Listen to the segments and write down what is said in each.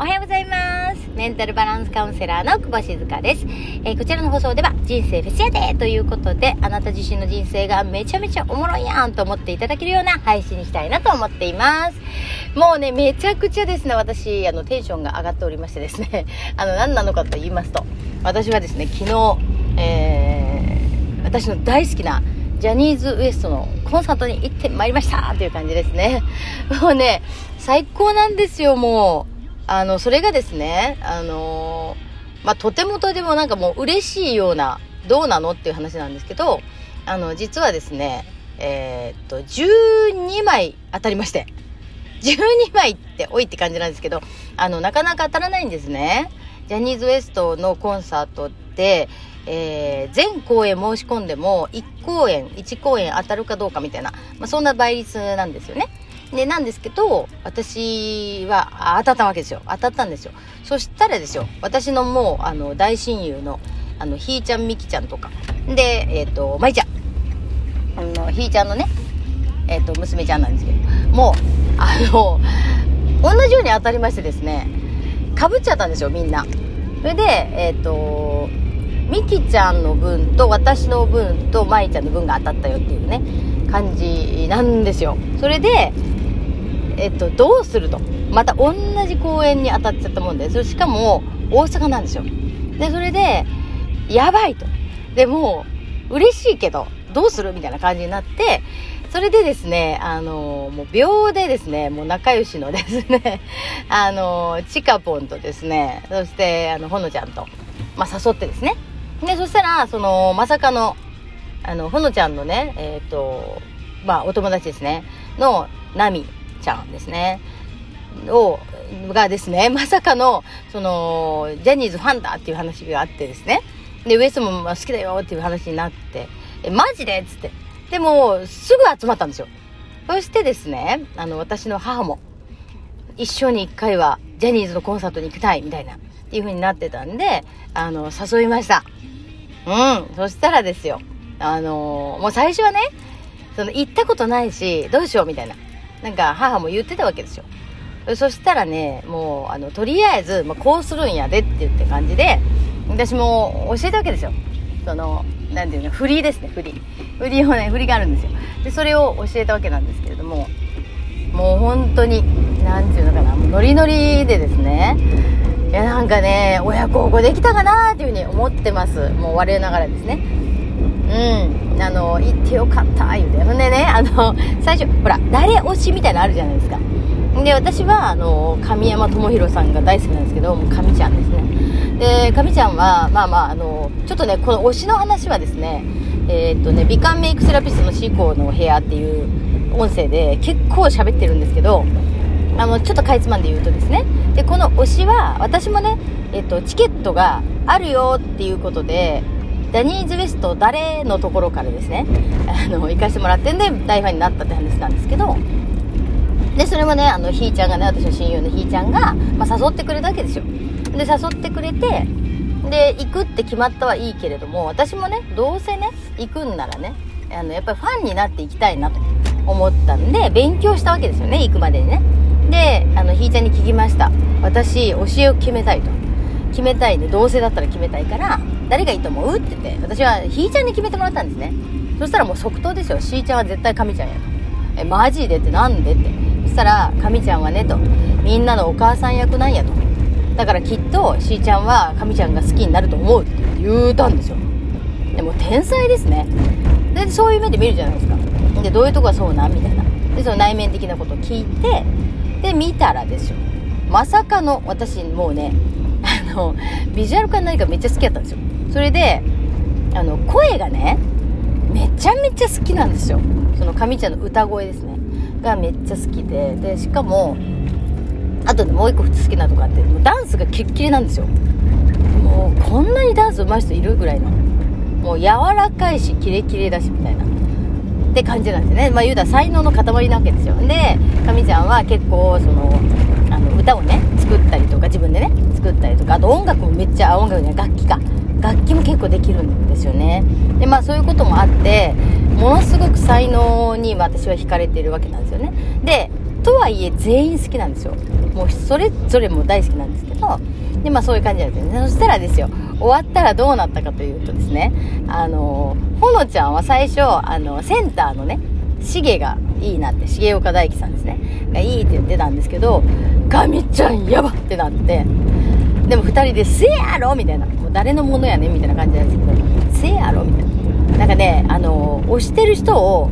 おはようございます。メンタルバランスカウンセラーの久保静香です。えーこちらの放送では人生フェスやでということで、あなた自身の人生がめちゃめちゃおもろいやんと思っていただけるような配信にしたいなと思っています。もうね、めちゃくちゃですね、私、あの、テンションが上がっておりましてですね、あの、何なのかと言いますと、私はですね、昨日、えー、私の大好きなジャニーズ WEST のコンサートに行ってまいりましたという感じですね。もうね、最高なんですよ、もう。あの、それがですね、あのーまあ、とてもとてもなんかもう嬉しいような、どうなのっていう話なんですけど、あの、実はですね、えーっと、12枚当たりまして。12枚って多いって感じなんですけど、あの、なかなか当たらないんですね。ジャニーズ WEST のコンサートって、えー全公演申し込んでも1公演、1公演当たるかどうかみたいな、まあ、そんな倍率なんですよね。で、なんですけど、私は当たったわけですよ。当たったんですよ。そしたらですよ、私のもう、あの、大親友の、あの、ひーちゃん、みきちゃんとか、で、えっ、と、まいちゃん。あの、ひーちゃんのね、えっ、と、娘ちゃんなんですけど、もう、あの、同じように当たりましてですね、かぶっちゃったんですよ、みんな。それで、えっ、と、みきちゃんの分と私の分とまいちゃんの分が当たったよっていうね、感じなんですよ。それで、えっと、どうすると。また同じ公演に当たっちゃったもんで、それしかも大阪なんですよ。で、それで、やばいと。でもう、嬉しいけど、どうする？みたいな感じになって、それでですね、あのもう秒でですね、もう仲良しのですね、あのちかぽんとですね、そして、あの、ほのちゃんと、まあ、誘ってですね。で、そしたら、その、まさかの、あの、ほのちゃんのね、えっ、と、まあ、お友達ですね、の、なみちゃんですね、を、がですね、まさかの、その、ジャニーズファンだっていう話があってですね、で、ウエストも好きだよっていう話になって、え、マジで？っつって。でも、すぐ集まったんですよ。そしてですね、あの、私の母も、一生に一回はジャニーズのコンサートに行きたいみたいな、っていう風になってたんで、あの、誘いました。うん。そしたらですよ。あのもう最初はね、その、行ったことないし、どうしようみたいな。なんか、母も言ってたわけですよ。そしたらね、もう、あの、とりあえず、まあ、こうするんやでって言って感じで、私も教えたわけですよ。その、なんていうの、振りですね、振り。振りをね、振りがあるんですよ。で、それを教えたわけなんですけれども、もう本当に、なんていうのかな、もうノリノリでですね、いや、なんかね、親孝行できたかなっていうふうに思ってます。もう我ながらですね。うん。あの、行ってよかった、言うて。ほんでね、あの、最初、ほら、誰推しみたいなのあるじゃないですか。で、私は、あの、神山智弘さんが大好きなんですけど、もう神ちゃんですね。で、神ちゃんは、まあまあ、あの、ちょっとね、この推しの話はですね、えーっとね、美観メイクセラピストのシーコーの部屋っていう音声で結構喋ってるんですけど、あの、ちょっとかいつまんで言うとですね、で、この推しは、私もね、えっと、チケットがあるよっていうことで、ジャニーズ WEST 誰のところからですね、あの、行かせてもらってんで、大ファンになったって話なんですけど、で、それもね、あの、ひーちゃんがね、私の親友のひーちゃんが、まあ、誘ってくれたわけですよ。で、誘ってくれて、で、行くって決まったはいいけれども、私もね、どうせね、行くんならね、あの、やっぱりファンになっていきたいなと思ったんで、勉強したわけですよね、行くまでにね。で、あの、ひーちゃんに聞きました。私、教えを決めたいと。決めたいんで、どうせだったら決めたいから、誰がいいと思う？って言って、私はひーちゃんに決めてもらったんですね。そしたらもう即答ですよ。しーちゃんは絶対神ちゃんやと。え、マジでってなんでって。そしたら、神ちゃんはねと、みんなのお母さん役なんやと。だからきっと、しーちゃんは神ちゃんが好きになると思うって言うたんですよ。でも天才ですね。で、そういう目で見るじゃないですか。で、どういうとこがそうなん？みたいな。で、その内面的なことを聞いて、で、見たらですよ。まさかの、私もうね、あの、ビジュアル化何かめっちゃ好きだったんですよ。それで、あの、声がね、めちゃめちゃ好きなんですよ。その神ちゃんの歌声ですね。がめっちゃ好きで、で、しかも、あとでもう一個普通好きなとこあって、もうダンスがキレッキレなんですよ。もう、こんなにダンス上手い人いるぐらいの。もう柔らかいし、キレキレだし、みたいな。って感じなんですね。まあ言うたら才能の塊なわけですよ。で、神ちゃんは結構、その、あの、歌をね、作ったりとか、自分でね、作ったりとか、あと音楽もめっちゃ、音楽ね、楽器か。楽器も結構できるんですよね。で、まあそういうこともあって、ものすごく才能に私は惹かれているわけなんですよね。で、とはいえ全員好きなんですよもうそれぞれも大好きなんですけどでまあそういう感じなんですよねそしたらですよ終わったらどうなったかというとですねあのほのちゃんは最初あのセンターのねしげがいいなって重岡大樹さんですねがいいって言ってたんですけどガミちゃんやばってなってでも2人で「せやろ!」みたいなもう誰のものやねんみたいな感じなんですけど「せやろ!」みたいななんかねあの推してる人を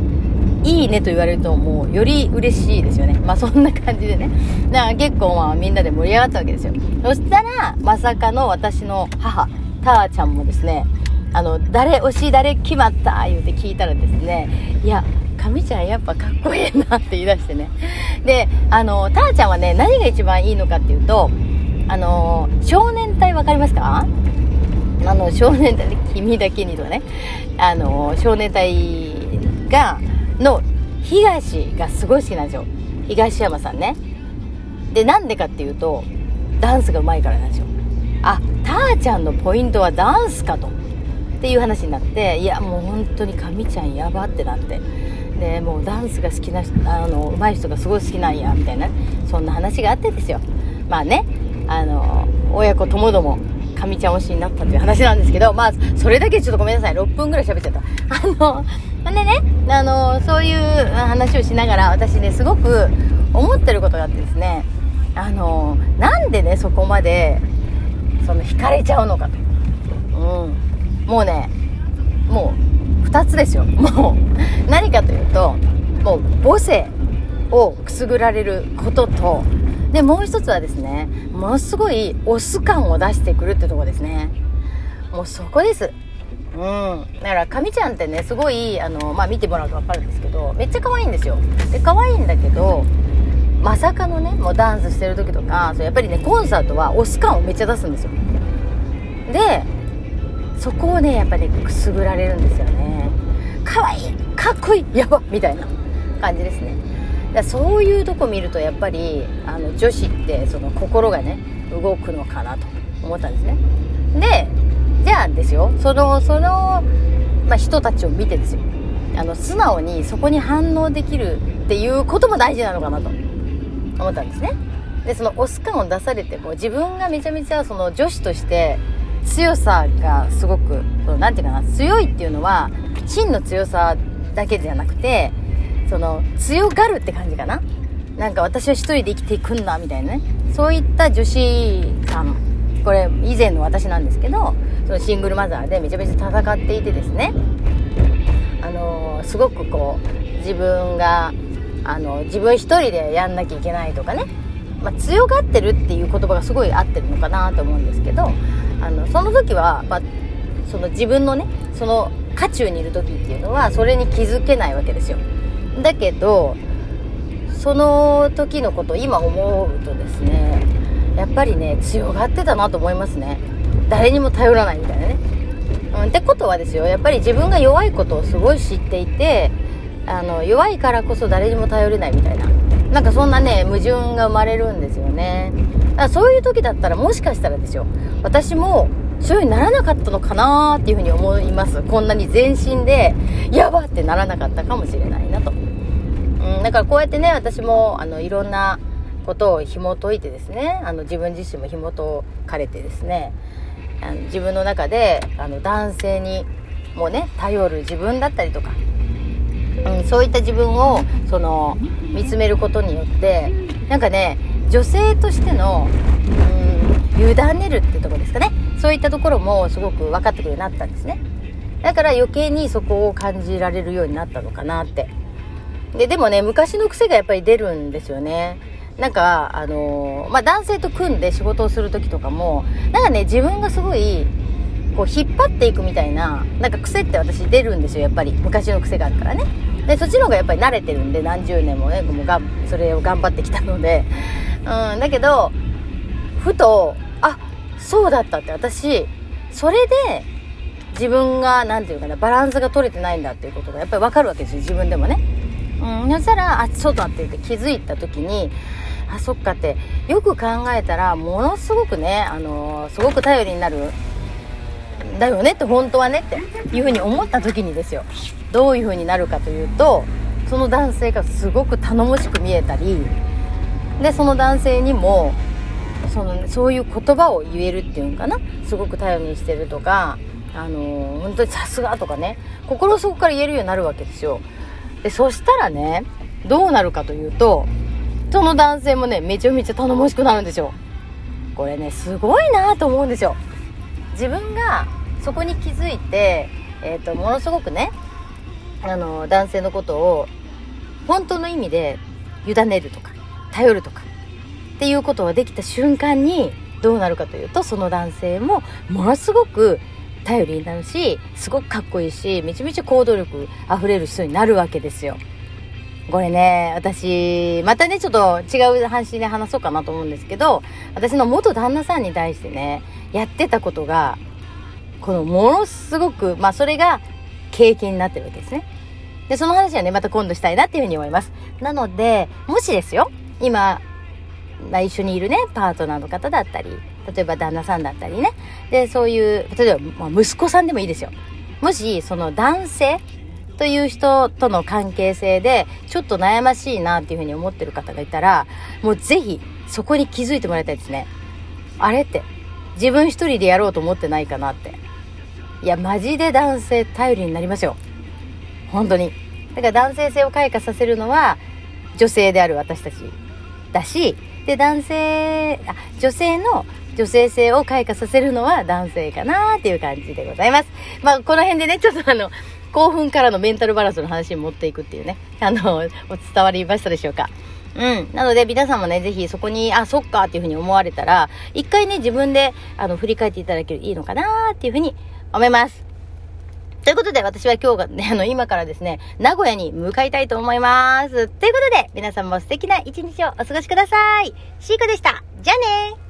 いいねと言われるともうより嬉しいですよね。まあそんな感じでね。だから結構まあみんなで盛り上がったわけですよ。そしたら、まさかの私の母、たーちゃんもですね、あの、誰、推し誰決まった？言うて聞いたらですね、いや、神ちゃんやっぱかっこいいなって言い出してね。で、あの、たーちゃんはね、何が一番いいのかっていうと、あの、少年隊わかりますか？あの、少年隊君だけにとかね、あの、少年隊が、の東がすごい好きなんですよ。東山さんね。で、なんでかっていうと、ダンスが上手いからなんですよ。あ、たーちゃんのポイントはダンスかと。っていう話になって、いや、もう本当に神ちゃんやばってなって。で、もうダンスが好きな人、あの、上手い人がすごい好きなんや、みたいな、そんな話があってですよ。まあね、あの、親子ともども、神ちゃん推しになったっていう話なんですけど、まあ、それだけちょっとごめんなさい。6分ぐらい喋っちゃった。あの、ほんでね、あの、そういう話をしながら、私ね、すごく思ってることがあってですね、あの、なんでね、そこまで、その、惹かれちゃうのかと。うん。もうね、もう、2つですよ。もう、何かというと、もう、母性をくすぐられることと、で、もう一つはですね、ものすごいオス感を出してくるってとこですね。もうそこです。うん。だから、かみちゃんってね、すごい、あの、まあ、見てもらうとわかるんですけど、めっちゃ可愛いんですよ。で、可愛いんだけど、まさかのね、もうダンスしてる時とか、そうやっぱりね、コンサートはオス感をめっちゃ出すんですよ。で、そこをね、やっぱり、ね、くすぐられるんですよね。可愛いかっこいいやばみたいな感じですね。だそういうとこ見ると、やっぱり、あの、女子って、その心がね、動くのかなと思ったんですね。で、じゃあですよ、その、その、まあ、人たちを見てですよ。あの、素直にそこに反応できるっていうことも大事なのかなと思ったんですね。で、そのオス感を出されても、自分がめちゃめちゃその女子として強さがすごく、その、なんていうかな、強いっていうのは、真の強さだけじゃなくて、その、強がるって感じかな？なんか私は一人で生きていくんだ、みたいなね。そういった女子さん、これ以前の私なんですけど、そのシングルマザーでめちゃめちゃ戦っていてですねあのすごくこう自分があの自分一人でやんなきゃいけないとかね、まあ、強がってるっていう言葉がすごい合ってるのかなと思うんですけどあのその時は、まあ、その自分のねその渦中にいる時っていうのはそれに気づけないわけですよだけどその時のこと今思うとですねやっぱりね強がってたなと思いますね誰にも頼らないみたいなね。うん、ってことはですよ、やっぱり自分が弱いことをすごい知っていて、あの、弱いからこそ誰にも頼れないみたいな。なんかそんなね、矛盾が生まれるんですよね。だからそういう時だったらもしかしたらですよ、私もそういう風にならなかったのかなっていうふうに思います。こんなに全身で、やばってならなかったかもしれないなと。うん、だからこうやってね、私も、あの、いろんなことを紐解いてですね、あの、自分自身も紐解かれてですね、あの自分の中であの男性にもね頼る自分だったりとか、うん、そういった自分をその見つめることによってなんかね女性としての、うん、ねるってとこですかねそういったところもすごく分かってくるようになったんですねだから余計にそこを感じられるようになったのかなってででもね昔の癖がやっぱり出るんですよねなんか、あのー、まあ、男性と組んで仕事をする時とかも、なんかね、自分がすごい、こう、引っ張っていくみたいな、なんか癖って私出るんですよ、やっぱり。昔の癖があるからね。で、そっちの方がやっぱり慣れてるんで、何十年もね、もうがそれを頑張ってきたので。うん、だけど、ふと、あ、そうだったって、私、それで、自分が、なんていうかな、バランスが取れてないんだっていうことがやっぱりわかるわけですよ、自分でもね。うん、そしたら、あ、そうだって言って気づいた時に、あそっかってよく考えたらものすごくねあのすごく頼りになるだよねって本当はねっていうふうに思った時にですよどういうふうになるかというとその男性がすごく頼もしく見えたりでその男性にもそのそういう言葉を言えるっていうのかな。すごく頼りにしてるとかあの本当にさすがとかね。心底から言えるようになるわけですよ。でそしたらねどうなるかというとその男性もねめちゃめちゃ頼もしくなるんですよ。これねすごいなと思うんですよ。自分がそこに気づいて、えーと、ものすごくねあの男性のことを本当の意味で委ねるとか頼るとかっていうことができた瞬間にどうなるかというとその男性もものすごく頼りになるしすごくかっこいいしめちゃめちゃ行動力あふれる人になるわけですよ。これね、私、またね、ちょっと違う話で話そうかなと思うんですけど、私の元旦那さんに対してね、やってたことが、このものすごく、まあそれが経験になってるわけですね。で、その話はね、また今度したいなっていうふうに思います。なので、もしですよ、今、まあ、一緒にいるね、パートナーの方だったり、例えば旦那さんだったりね、で、そういう、例えば、まあ、息子さんでもいいですよ。もし、その男性という人との関係性で、ちょっと悩ましいなっていうふうに思ってる方がいたら、もうぜひ、そこに気づいてもらいたいですね。あれって、自分一人でやろうと思ってないかなって。いや、マジで男性頼りになりますよ。本当に。だから男性性を開花させるのは、女性である私たちだし、で、男性、あ、女性の女性性を開花させるのは男性かなっていう感じでございます。まあ、この辺でね、ちょっとあの、興奮からのメンタルバランスの話に持っていくっていうね、あの、伝わりましたでしょうか。うん。なので、皆さんもね、ぜひそこに、あ、そっかっていうふうに思われたら、一回ね、自分で、あの、振り返っていただけるいいのかなっていうふうに思います。ということで、私は今日がね、あの、今からですね、名古屋に向かいたいと思います。ということで、皆さんも素敵な一日をお過ごしください。シーコでした。じゃあねー